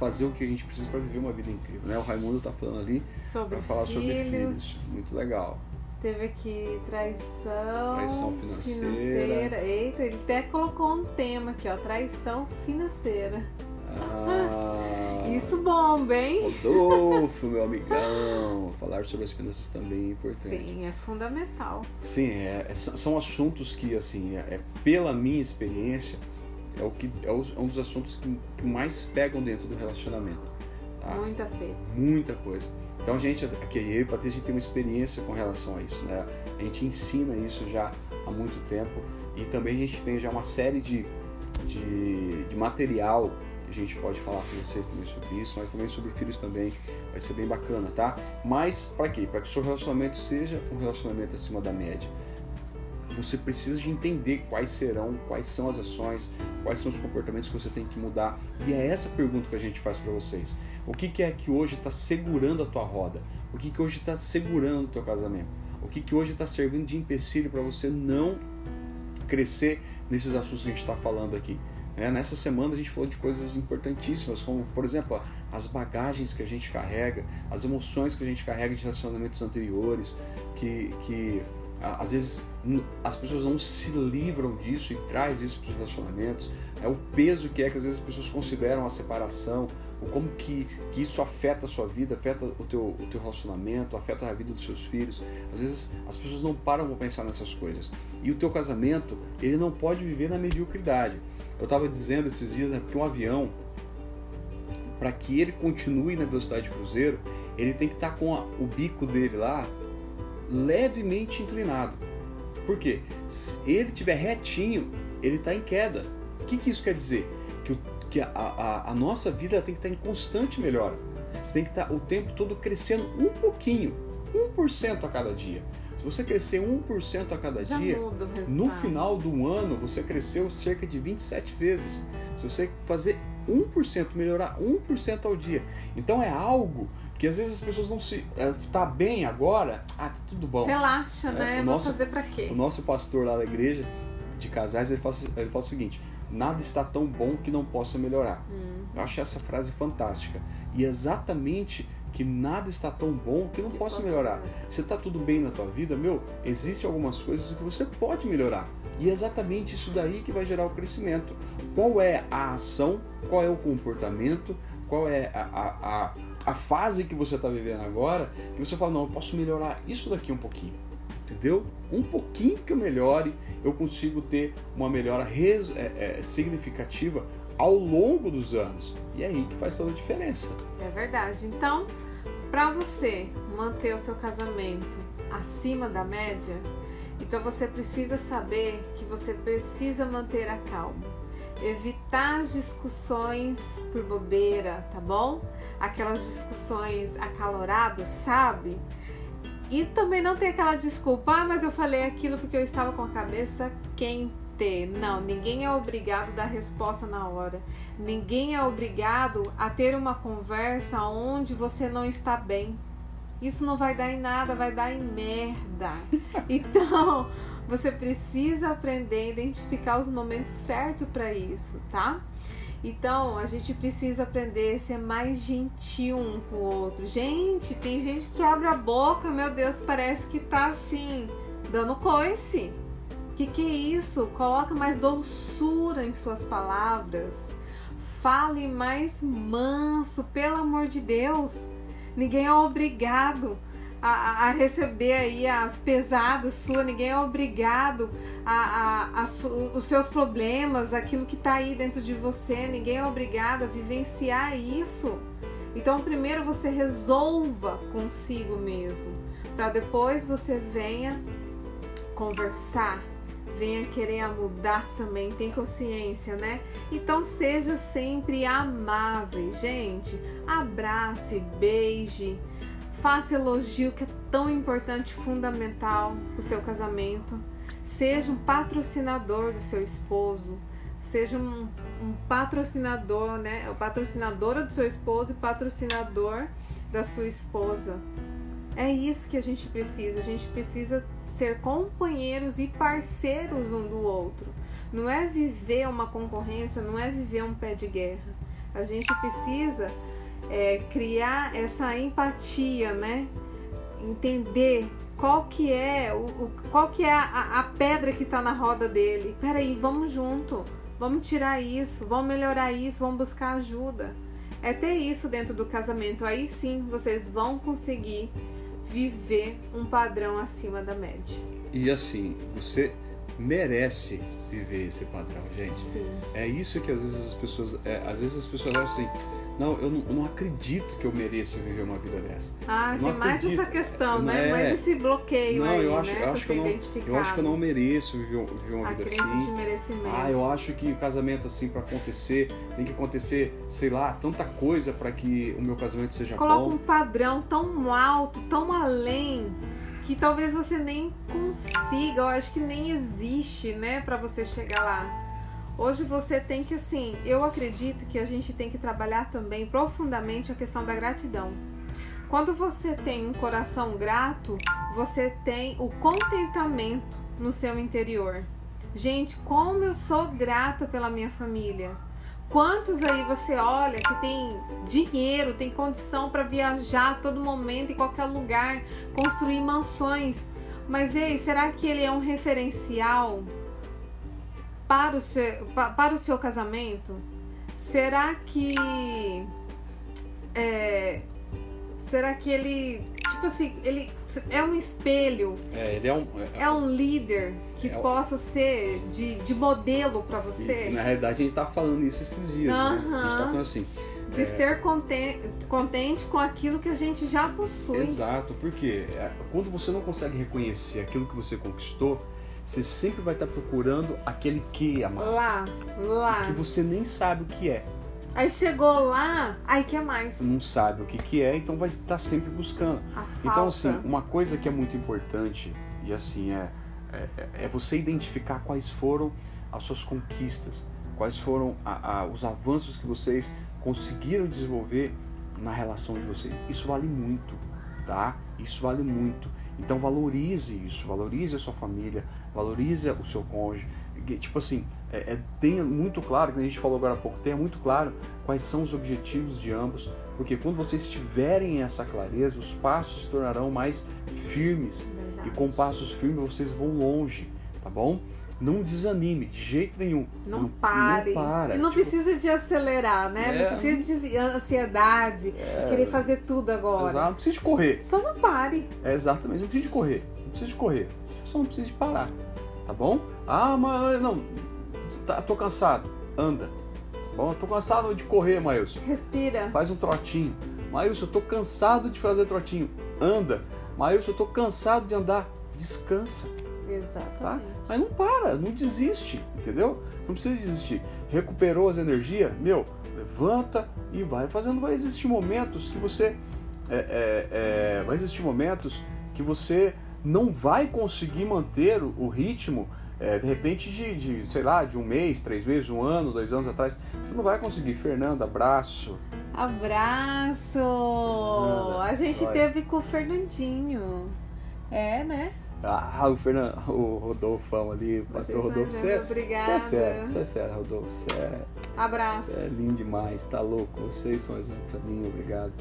S1: fazer o que a gente precisa para viver uma vida incrível. Né? O Raimundo está falando ali para falar
S2: filhos, sobre
S1: filhos, muito legal.
S2: Teve aqui traição,
S1: traição financeira. financeira.
S2: Eita, ele até colocou um tema aqui, ó, traição financeira. Ah, Isso bomba, hein?
S1: Rodolfo, meu amigão. Falar sobre as finanças também é importante.
S2: Sim, é fundamental.
S1: Sim, é, é, são assuntos que, assim, é, é, pela minha experiência, é, o que, é, um dos assuntos que, que mais pegam dentro do relacionamento.
S2: Tá? Muita treta.
S1: Muita coisa. Então a gente, aqui eu e Patrícia, a gente tem uma experiência com relação a isso. Né? A gente ensina isso já há muito tempo e também a gente tem já uma série de, de, de material a gente pode falar com vocês também sobre isso, mas também sobre filhos também. Vai ser bem bacana, tá? Mas para quê? Para que o seu relacionamento seja um relacionamento acima da média. Você precisa de entender quais serão, quais são as ações, quais são os comportamentos que você tem que mudar. E é essa pergunta que a gente faz para vocês. O que, que é que hoje está segurando a tua roda? O que, que hoje está segurando o teu casamento? O que, que hoje está servindo de empecilho para você não crescer nesses assuntos que a gente está falando aqui? É, nessa semana a gente falou de coisas importantíssimas, como, por exemplo, as bagagens que a gente carrega, as emoções que a gente carrega de relacionamentos anteriores, que, que às vezes as pessoas não se livram disso e traz isso para os relacionamentos. É o peso que é que às vezes as pessoas consideram a separação, o como que, que isso afeta a sua vida, afeta o teu, o teu relacionamento, afeta a vida dos seus filhos. Às vezes as pessoas não param para pensar nessas coisas. E o teu casamento, ele não pode viver na mediocridade. Eu estava dizendo esses dias, né, porque um avião, para que ele continue na velocidade de cruzeiro, ele tem que estar tá com a, o bico dele lá levemente inclinado. Por quê? Se ele estiver retinho, ele está em queda. O que, que isso quer dizer? Que, o, que a, a, a, nossa vida tem que estar tá em constante melhora. Você tem que estar tá o tempo todo crescendo um pouquinho, 1% a cada dia. Se você crescer 1% a cada Já dia, no final do ano você cresceu cerca de 27 vezes. Se você fazer 1%, melhorar 1% ao dia. Então é algo que às vezes as pessoas não se. É, tá bem agora? Ah, tá tudo bom.
S2: Relaxa, é, né? O nosso, Vou fazer pra quê?
S1: O nosso pastor lá da igreja de casais, ele fala, ele fala o seguinte: nada está tão bom que não possa melhorar. Hum. Eu acho essa frase fantástica. E exatamente que nada está tão bom que não que possa melhorar. melhorar. Você está tudo bem na tua vida, meu, existem algumas coisas que você pode melhorar. E é exatamente isso daí que vai gerar o crescimento. Qual é a ação, qual é o comportamento, qual é a, a, a, a fase que você está vivendo agora, que você fala, não, eu posso melhorar isso daqui um pouquinho. Entendeu? Um pouquinho que eu melhore, eu consigo ter uma melhora res, é, é, significativa ao longo dos anos. E é aí que faz toda a diferença.
S2: É verdade. Então, para você manter o seu casamento acima da média, então você precisa saber que você precisa manter a calma. Evitar as discussões por bobeira, tá bom? Aquelas discussões acaloradas, sabe? E também não tem aquela desculpa, ah, mas eu falei aquilo porque eu estava com a cabeça quente. Não, ninguém é obrigado a dar resposta na hora. Ninguém é obrigado a ter uma conversa onde você não está bem. Isso não vai dar em nada, vai dar em merda. Então, você precisa aprender a identificar os momentos certos para isso, tá? Então, a gente precisa aprender a ser mais gentil um com o outro. Gente, tem gente que abre a boca, meu Deus, parece que tá assim, dando coice. Que que é isso? Coloca mais doçura em suas palavras. Fale mais manso, pelo amor de Deus. Ninguém é obrigado a, a, receber aí as pesadas suas, ninguém é obrigado a, a, a su, os seus problemas, aquilo que está aí dentro de você, ninguém é obrigado a vivenciar isso. Então, primeiro você resolva consigo mesmo, para depois você venha conversar, venha querer mudar também, tem consciência, né? Então seja sempre amável, gente. Abrace, beije, Faça elogio que é tão importante, fundamental para o seu casamento. Seja um patrocinador do seu esposo. Seja um, um patrocinador, né? O patrocinadora do seu esposo e patrocinador da sua esposa. É isso que a gente precisa. A gente precisa ser companheiros e parceiros um do outro. Não é viver uma concorrência, não é viver um pé de guerra. A gente precisa é, criar essa empatia, né? Entender qual que é o, o qual que é a, a pedra que está na roda dele. Peraí, vamos junto, vamos tirar isso, vamos melhorar isso, vamos buscar ajuda. É ter isso dentro do casamento. Aí sim vocês vão conseguir viver um padrão acima da média.
S1: E assim, você merece viver esse padrão, gente.
S2: Sim.
S1: É isso que às vezes as pessoas, é, às vezes as pessoas acham assim, não eu, não, eu não, acredito que eu mereço viver uma vida dessa.
S2: Ah, tem mais essa questão, né? É... Mais esse bloqueio
S1: não,
S2: aí,
S1: eu acho,
S2: né?
S1: Eu acho, que eu, não, eu acho que eu não mereço viver, viver uma
S2: A
S1: vida
S2: assim. De merecimento.
S1: Ah, eu acho que o casamento assim para acontecer tem que acontecer, sei lá, tanta coisa para que o meu casamento seja
S2: Coloca
S1: bom.
S2: Coloca um padrão tão alto, tão além que talvez você nem consiga, eu acho que nem existe, né, para você chegar lá. Hoje você tem que, assim, eu acredito que a gente tem que trabalhar também profundamente a questão da gratidão. Quando você tem um coração grato, você tem o contentamento no seu interior. Gente, como eu sou grata pela minha família. Quantos aí você olha que tem dinheiro, tem condição para viajar a todo momento, em qualquer lugar, construir mansões. Mas ei, será que ele é um referencial para o seu, para o seu casamento? Será que é, será que ele tipo assim ele é um espelho?
S1: É, ele é um
S2: é, é um líder que é possa ser de, de modelo para você?
S1: E, na realidade a gente tá falando isso esses dias, né? A gente tá falando assim
S2: de é... ser contente, contente com aquilo que a gente já possui.
S1: Exato, porque é, quando você não consegue reconhecer aquilo que você conquistou, você sempre vai estar procurando aquele que a mais.
S2: Lá, lá.
S1: Que você nem sabe o que é.
S2: Aí chegou lá, aí quer mais.
S1: Não sabe o que, que é, então vai estar sempre buscando.
S2: A
S1: então, assim, uma coisa que é muito importante, e assim, é, é, é você identificar quais foram as suas conquistas, quais foram a, a, os avanços que vocês conseguiram desenvolver na relação de vocês. Isso vale muito, tá? Isso vale muito. Então valorize isso, valorize a sua família, valorize o seu cônjuge. Tipo assim, é, é, tenha muito claro, que a gente falou agora há pouco, tenha muito claro quais são os objetivos de ambos, porque quando vocês tiverem essa clareza, os passos se tornarão mais firmes. Verdade. E com passos firmes vocês vão longe, tá bom? Não desanime de jeito nenhum.
S2: Não, não pare.
S1: Não para.
S2: E não tipo, precisa de acelerar, né? É, não precisa de ansiedade, é, querer fazer tudo agora.
S1: Exato, não precisa de correr.
S2: Só não pare.
S1: É, exatamente, não precisa de correr. Não precisa de correr. Só não precisa de parar. Tá bom? Ah, mas não. Tá, tô cansado. Anda. Tá bom? tô cansado de correr, Maílson.
S2: Respira.
S1: Faz um trotinho. Maílson, eu tô cansado de fazer trotinho. Anda. Maílson, eu tô cansado de andar. Descansa.
S2: Exatamente.
S1: Tá? Mas não para, não desiste, entendeu? Não precisa desistir. Recuperou as energias, meu, levanta e vai fazendo. Vai existir momentos que você. É, é, é, vai existir momentos que você não vai conseguir manter o ritmo é, de repente de, de, sei lá, de um mês, três meses, um ano, dois anos atrás, você não vai conseguir. Fernanda, abraço.
S2: Abraço! a gente olha. teve com o Fernandinho. É, né?
S1: Ah, o Fernando, o Rodolfão ali, o pastor Rodolfo, você, é-
S2: obrigada.
S1: você é fera, você é fera, Rodolfo, você é,
S2: Abraço.
S1: Você é lindo demais, tá louco, vocês são exemplo pra mim, obrigado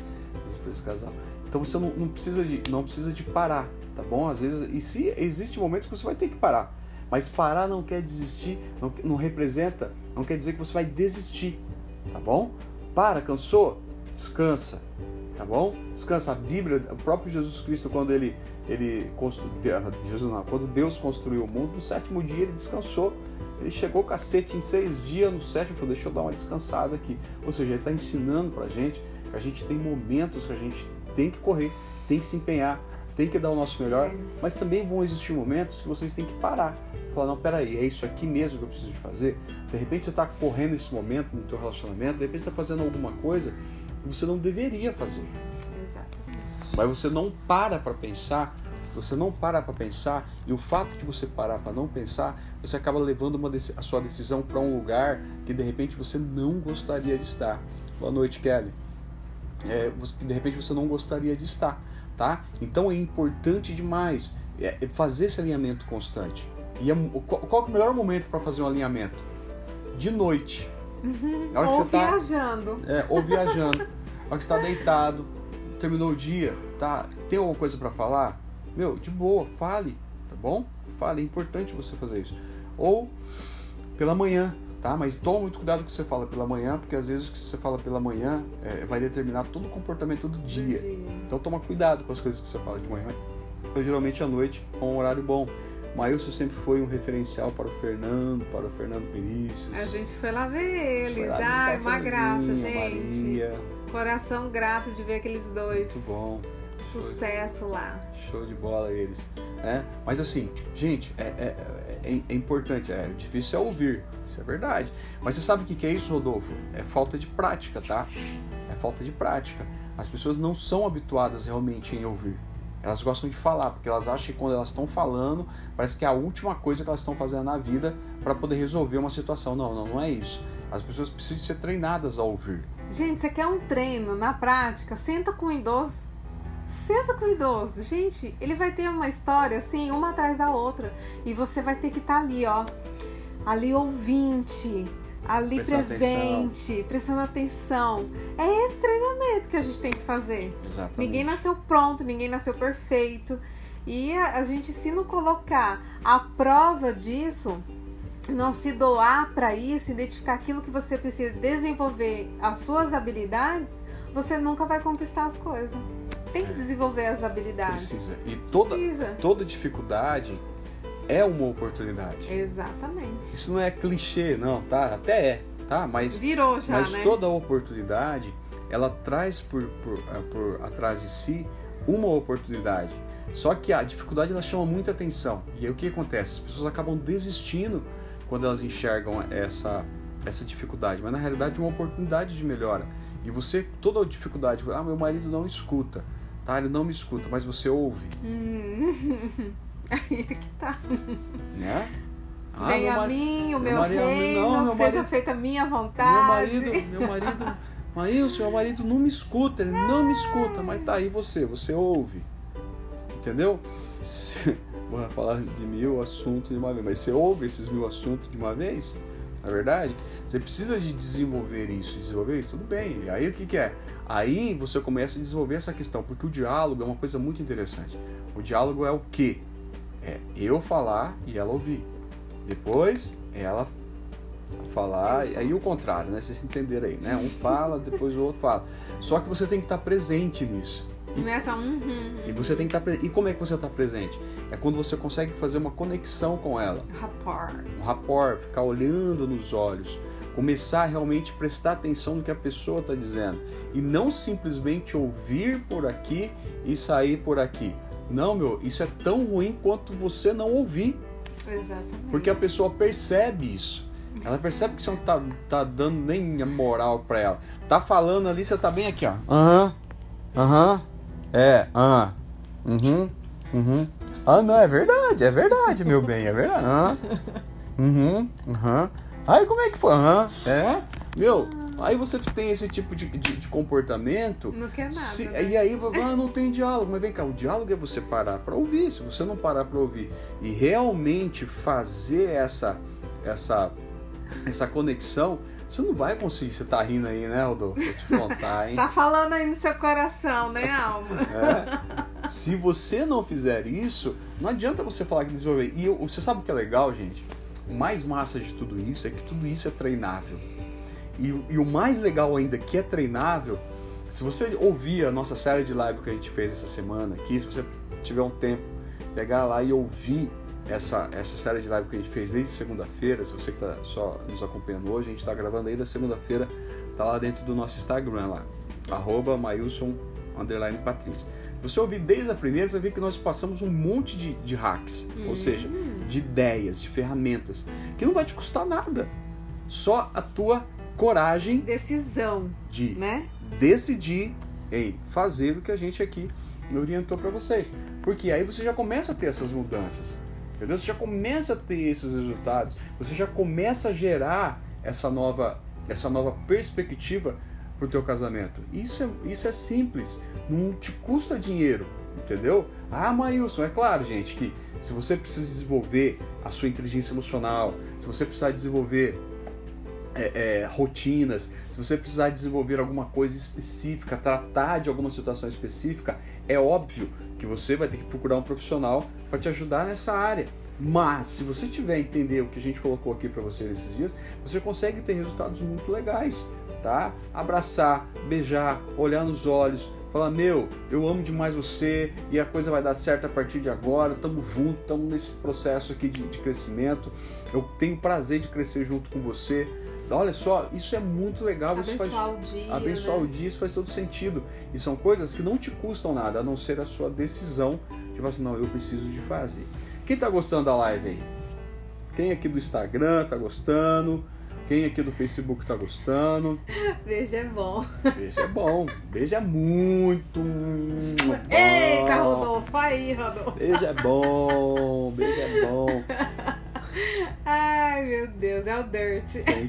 S1: por esse casal. Então você não, não, precisa de, não precisa de parar, tá bom? Às vezes, e se existe momentos que você vai ter que parar, mas parar não quer desistir, não, não representa, não quer dizer que você vai desistir, tá bom? Para, cansou? Descansa, tá bom? Descansa. A Bíblia, o próprio Jesus Cristo, quando ele, ele Jesus não, quando Deus construiu o mundo, no sétimo dia ele descansou. Ele chegou cacete em seis dias, no sétimo falou, deixa eu dar uma descansada aqui. Ou seja, ele está ensinando pra gente que a gente tem momentos que a gente tem que correr, tem que se empenhar, tem que dar o nosso melhor, mas também vão existir momentos que vocês têm que parar. Falar, não, peraí, é isso aqui mesmo que eu preciso de fazer? De repente você está correndo esse momento no teu relacionamento, de repente você está fazendo alguma coisa que você não deveria fazer.
S2: Exatamente.
S1: Mas você não para para pensar, você não para para pensar, e o fato de você parar para não pensar, você acaba levando uma, a sua decisão para um lugar que de repente você não gostaria de estar. Boa noite, Kelly. É, de repente você não gostaria de estar, tá? Então é importante demais é, é fazer esse alinhamento constante. E é, qual, é o melhor momento para fazer um alinhamento? De noite.
S2: Uhum. ou você tá viajando.
S1: Tá, é, ou viajando. Na hora que você está deitado, terminou o dia, tá? Tem alguma coisa para falar? Meu, de boa, fale, tá bom? Fale, é importante você fazer isso. Ou pela manhã, tá? Mas toma muito cuidado com o que você fala pela manhã, porque às vezes o que você fala pela manhã é, vai determinar todo o comportamento do dia. dia. Então toma cuidado com as coisas que você fala de manhã. Eu geralmente à noite é um horário bom. Maílson sempre foi um referencial para o Fernando, para o Fernando Vinícius.
S2: A gente foi lá ver eles. Ai, uma graça, gente.
S1: Maria.
S2: Coração grato de ver aqueles dois.
S1: Muito bom.
S2: Sucesso lá.
S1: Show de bola eles. É, mas assim, gente, é, é, é, é, importante, é difícil é ouvir, isso é verdade. Mas você sabe o que é isso, Rodolfo? É falta de prática, tá? É falta de prática. As pessoas não são habituadas realmente em ouvir. Elas gostam de falar, porque elas acham que quando elas estão falando, parece que é a última coisa que elas estão fazendo na vida para poder resolver uma situação. Não, não, não é isso. As pessoas precisam ser treinadas a ouvir.
S2: Gente, você quer um treino na prática? Senta com o idoso. Senta com o idoso. Gente, ele vai ter uma história assim, uma atrás da outra. E você vai ter que estar tá ali, ó. Ali ouvinte, ali presente, atenção. prestando atenção. É esse treinamento que a gente tem que fazer.
S1: Exatamente.
S2: Ninguém nasceu pronto, ninguém nasceu perfeito. E a, a gente, se não colocar a prova disso, não se doar para isso, identificar aquilo que você precisa desenvolver as suas habilidades, você nunca vai conquistar as coisas. Tem que é. desenvolver as habilidades.
S1: Precisa. E toda, Precisa. toda dificuldade é uma oportunidade.
S2: Exatamente.
S1: Isso não é clichê, não, tá? Até é, tá? Mas,
S2: Virou já,
S1: mas
S2: né?
S1: toda oportunidade, ela traz por, por, eh, por atrás de si uma oportunidade. Só que a dificuldade ela chama muita atenção. E aí o que acontece? As pessoas acabam desistindo quando elas enxergam essa, essa dificuldade. Mas na realidade é uma oportunidade de melhora. E você, toda a dificuldade, ah, meu marido não escuta, tá? Ele não me escuta, mas você ouve.
S2: Aí é que tá.
S1: Né?
S2: Ah, Venha a mim, o meu, meu marido, reino, não, que seja marido, feita a minha vontade.
S1: Meu marido, meu marido, Maílson, meu marido não me escuta, ele não me escuta, mas tá aí você, você ouve. Entendeu? Vou falar de mil assuntos de uma vez, mas você ouve esses mil assuntos de uma vez? Na é verdade, você precisa de desenvolver isso, desenvolver isso, tudo bem. E aí o que, que é? Aí você começa a desenvolver essa questão, porque o diálogo é uma coisa muito interessante. O diálogo é o quê? É eu falar e ela ouvir. Depois ela falar, e aí o contrário, né? Vocês entenderam aí, né? Um fala, depois o outro fala. Só que você tem que estar presente nisso.
S2: E, Nessa, uhum,
S1: e você tem que estar presente. E como é que você está presente? É quando você consegue fazer uma conexão com ela.
S2: Rapport.
S1: Um rapport, ficar olhando nos olhos. Começar a realmente prestar atenção no que a pessoa está dizendo. E não simplesmente ouvir por aqui e sair por aqui Não, meu, isso é tão ruim quanto você não ouvir.
S2: Exatamente.
S1: Porque a pessoa percebe isso. Ela percebe que você não tá, tá dando nem a moral pra ela. Tá falando ali, você tá bem aqui, ó. Aham. Aham. É, aham. Uhum. Uhum. Ah, não, é verdade, é verdade, meu bem, é verdade. Aham. Uhum. Aham. Aí como é que foi? Aham. É? Meu, aí você tem esse tipo de, de, de comportamento.
S2: Não quer nada.
S1: Se,
S2: né?
S1: E aí, ah, não tem diálogo. Mas vem cá, o diálogo é você parar para ouvir. Se você não parar para ouvir e realmente fazer essa, essa, essa conexão, você não vai conseguir. Você tá rindo aí, né, Rodolfo? Vou te contar, hein?
S2: Tá falando aí no seu coração, né, alma?
S1: É. Se você não fizer isso, não adianta você falar que desenvolver. E eu- você sabe o que é legal, gente? O mais massa de tudo isso é que tudo isso é treinável. E, o- e o mais legal ainda que é treinável, se você ouvir a nossa série de live que a gente fez essa semana aqui, se você tiver um tempo, pegar lá e ouvir essa, essa série de live que a gente fez desde segunda-feira, se você que está só nos acompanhando hoje, a gente está gravando aí da segunda-feira, tá lá dentro do nosso Instagram lá, arroba Mailson underline Patrícia. Se você ouvir desde a primeira, você vai ver que nós passamos um monte de, de hacks, ou seja, de ideias, de ferramentas, que não vai te custar nada. Só a tua coragem
S2: Decisão,
S1: de
S2: né?
S1: decidir em fazer o que a gente aqui orientou para vocês. Porque aí você já começa a ter essas mudanças. Entendeu? Você já começa a ter esses resultados. Você já começa a gerar essa nova, essa nova perspectiva para o teu casamento. Isso é, isso é simples. Não te custa dinheiro. Entendeu? Ah, Maílson, é claro, gente, que se você precisa desenvolver a sua inteligência emocional, se você precisar desenvolver é, é, rotinas, se você precisar desenvolver alguma coisa específica, tratar de alguma situação específica, é óbvio que você vai ter que procurar um profissional para te ajudar nessa área. Mas se você tiver entender o que a gente colocou aqui para você nesses dias, você consegue ter resultados muito legais, tá? Abraçar, beijar, olhar nos olhos, falar meu, eu amo demais você e a coisa vai dar certo a partir de agora. Tamo junto, estamos nesse processo aqui de, de crescimento. Eu tenho prazer de crescer junto com você. Olha só, isso é muito legal. isso faz,
S2: Abençoar o dia.
S1: abençoar
S2: né?
S1: o dia, isso faz todo sentido. E são coisas que não te custam nada, a não ser a sua decisão de falar assim, não, eu preciso de fazer. Quem tá gostando da live aí? Quem aqui do Instagram tá gostando? Quem aqui do Facebook tá gostando?
S2: Beijo é bom.
S1: Beijo é bom. Beijo é muito bom.
S2: Eita, Rodolfo, aí, Rodolfo.
S1: Beijo é bom. Beijo é bom.
S2: Ai, meu Deus, é o Dirt.
S1: Tem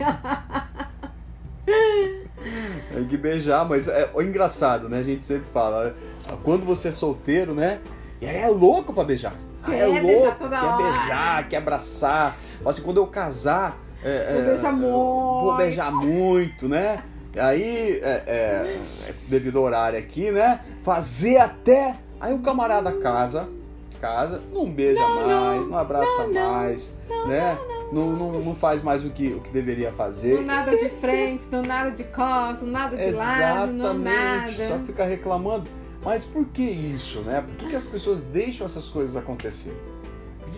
S1: Tem que beijar, mas é o engraçado, né? A gente sempre fala, quando você é solteiro, né? E aí é louco pra beijar. Ah,
S2: Quer
S1: é
S2: beijar
S1: louco,
S2: toda
S1: quer
S2: hora.
S1: beijar, quer abraçar. Assim, quando eu casar, é,
S2: Vou
S1: é,
S2: beijar
S1: eu Vou
S2: muito.
S1: beijar muito, né? Aí, é, é, é, devido ao horário aqui, né? Fazer até. Aí o camarada casa, casa, não beija mais, não, abraça mais, né? Não, não, não faz mais o que, o que deveria fazer.
S2: Não nada de frente, não nada de costas, não nada de lado, não
S1: Exatamente,
S2: nada.
S1: só fica reclamando. Mas por que isso, né? Por que, que as pessoas deixam essas coisas acontecer?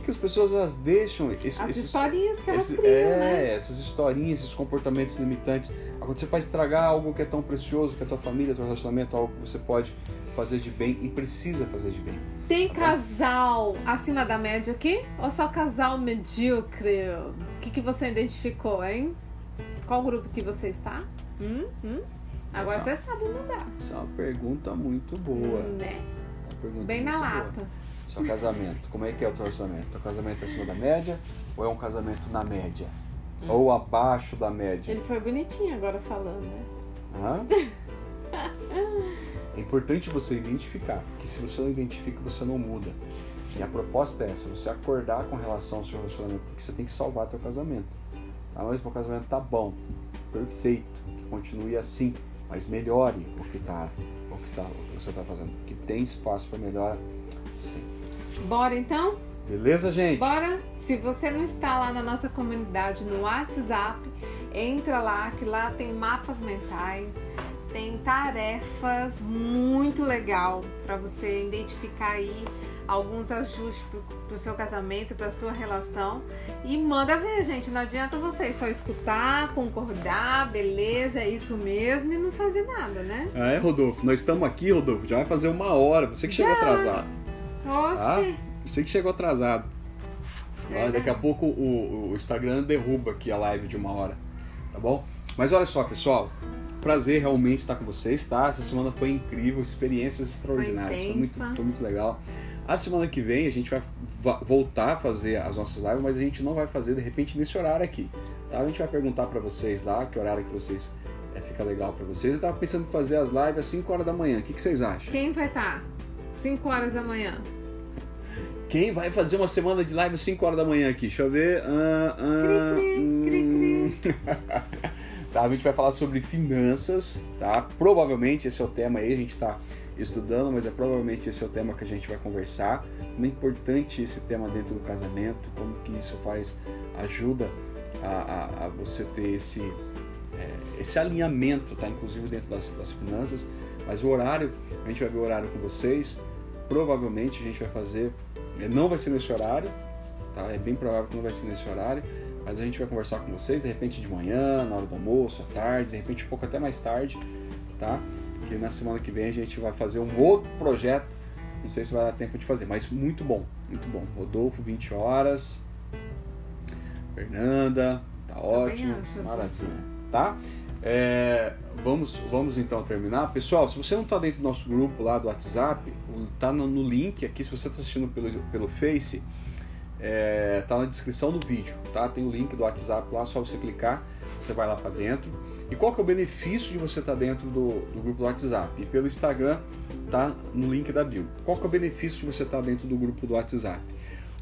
S1: Que, que as pessoas elas deixam esse-
S2: As
S1: esses,
S2: historinhas que elas
S1: esse-
S2: criam,
S1: é,
S2: né?
S1: essas historinhas, esses comportamentos limitantes acontecer para estragar algo que é tão precioso, que é a tua família, teu relacionamento, algo que você pode fazer de bem e precisa fazer de bem.
S2: Tem
S1: Tá bom?
S2: casal acima da média aqui? Ou só casal medíocre? O que, que você identificou, hein? Qual grupo que você está? Hum? Hum? Agora
S1: Essa-
S2: você sabe mudar.
S1: Essa é uma pergunta muito boa.
S2: Né?
S1: Uma pergunta
S2: Bem na
S1: boa.
S2: lata.
S1: Seu casamento, como é que é o teu relacionamento? Teu casamento é acima da média ou é um casamento na média?
S2: Hum.
S1: Ou abaixo da média?
S2: Ele foi bonitinho agora falando, né?
S1: Hã? É importante você identificar, porque se você não identifica, você não muda. E a proposta é essa, você acordar com relação ao seu relacionamento, porque você tem que salvar teu casamento. Ah, mas meu casamento tá bom, perfeito, que continue assim, mas melhore o que tá, o que tá, o que você tá fazendo, que tem espaço para melhora, sim.
S2: Bora então?
S1: Beleza, gente?
S2: Bora? Se você não está lá na nossa comunidade no WhatsApp, entra lá, que lá tem mapas mentais, tem tarefas muito legal para você identificar aí alguns ajustes para o seu casamento, para sua relação e manda ver, gente. Não adianta você só escutar, concordar, beleza, é isso mesmo e não fazer nada, né?
S1: É, Rodolfo? Nós estamos aqui, Rodolfo, já vai fazer uma hora, você que chegou
S2: Já.
S1: atrasado.
S2: Oxi!
S1: Tá? Você que chegou atrasado. É daqui a pouco o, o Instagram derruba aqui a live de uma hora, tá bom? Mas olha só, pessoal, prazer realmente estar com vocês, tá? Essa semana foi incrível, experiências extraordinárias, foi, foi muito, foi muito legal. A semana que vem a gente vai voltar a fazer as nossas lives, mas a gente não vai fazer de repente nesse horário aqui, tá? A gente vai perguntar para vocês lá que horário que vocês é, fica legal para vocês. Eu tava pensando em fazer as lives às 5 horas da manhã. O que, que vocês acham?
S2: Quem vai estar? Tá? 5 horas da manhã.
S1: Quem vai fazer uma semana de live às 5 horas da manhã aqui? Deixa eu ver. Ah, ah, cri, cri, hum... cri, tá, a gente vai falar sobre finanças, tá? Provavelmente esse é o tema aí, a gente está estudando, mas é provavelmente esse é o tema que a gente vai conversar. Como é importante esse tema dentro do casamento, como que isso faz, ajuda a, a, a você ter esse, é, esse alinhamento, tá? Inclusive dentro das, das finanças. Mas o horário, a gente vai ver o horário com vocês. Provavelmente a gente vai fazer é, não vai ser nesse horário, tá? É bem provável que não vai ser nesse horário, mas a gente vai conversar com vocês de repente de manhã, na hora do almoço, à tarde, de repente um pouco até mais tarde, tá? Que na semana que vem a gente vai fazer um outro projeto. Não sei se vai dar tempo de fazer, mas muito bom, muito bom. Rodolfo, 20 horas. Fernanda, tá ótimo, maravilha, tá? É, vamos, vamos então terminar. Pessoal, se você não está dentro do nosso grupo lá do WhatsApp, tá no, no link aqui. Se você está assistindo pelo, pelo Face, é, tá na descrição do vídeo, tá? Tem o link do WhatsApp lá, só você clicar, você vai lá para dentro. E qual que é o benefício de você estar tá dentro do, do, grupo do WhatsApp? E pelo Instagram, tá no link da bio. Qual que é o benefício de você estar tá dentro do grupo do WhatsApp?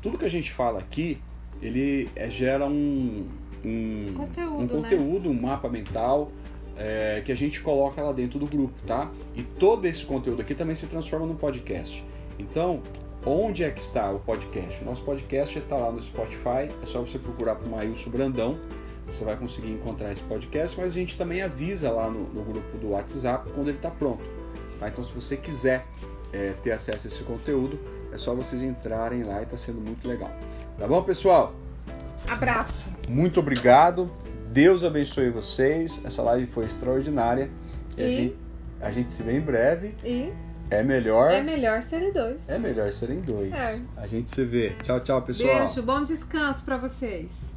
S1: Tudo que a gente fala aqui, ele é, gera um, um conteúdo, um, conteúdo, né? um mapa mental é, que a gente coloca lá dentro do grupo, tá? E todo esse conteúdo aqui também se transforma num podcast. Então, onde é que está o podcast? O nosso podcast está lá no Spotify, é só você procurar por Maílson Brandão, você vai conseguir encontrar esse podcast, mas a gente também avisa lá no, no grupo do WhatsApp quando ele está pronto. Tá? Então, se você quiser é, ter acesso a esse conteúdo, é só vocês entrarem lá e está sendo muito legal. Tá bom, pessoal?
S2: Abraço.
S1: Muito obrigado. Deus abençoe vocês. Essa live foi extraordinária. E, e... A, gente, a, gente, se vê em breve.
S2: E
S1: é melhor.
S2: É melhor serem dois.
S1: É melhor serem dois. É. A gente se vê. Tchau, tchau, pessoal.
S2: Beijo, bom descanso para vocês.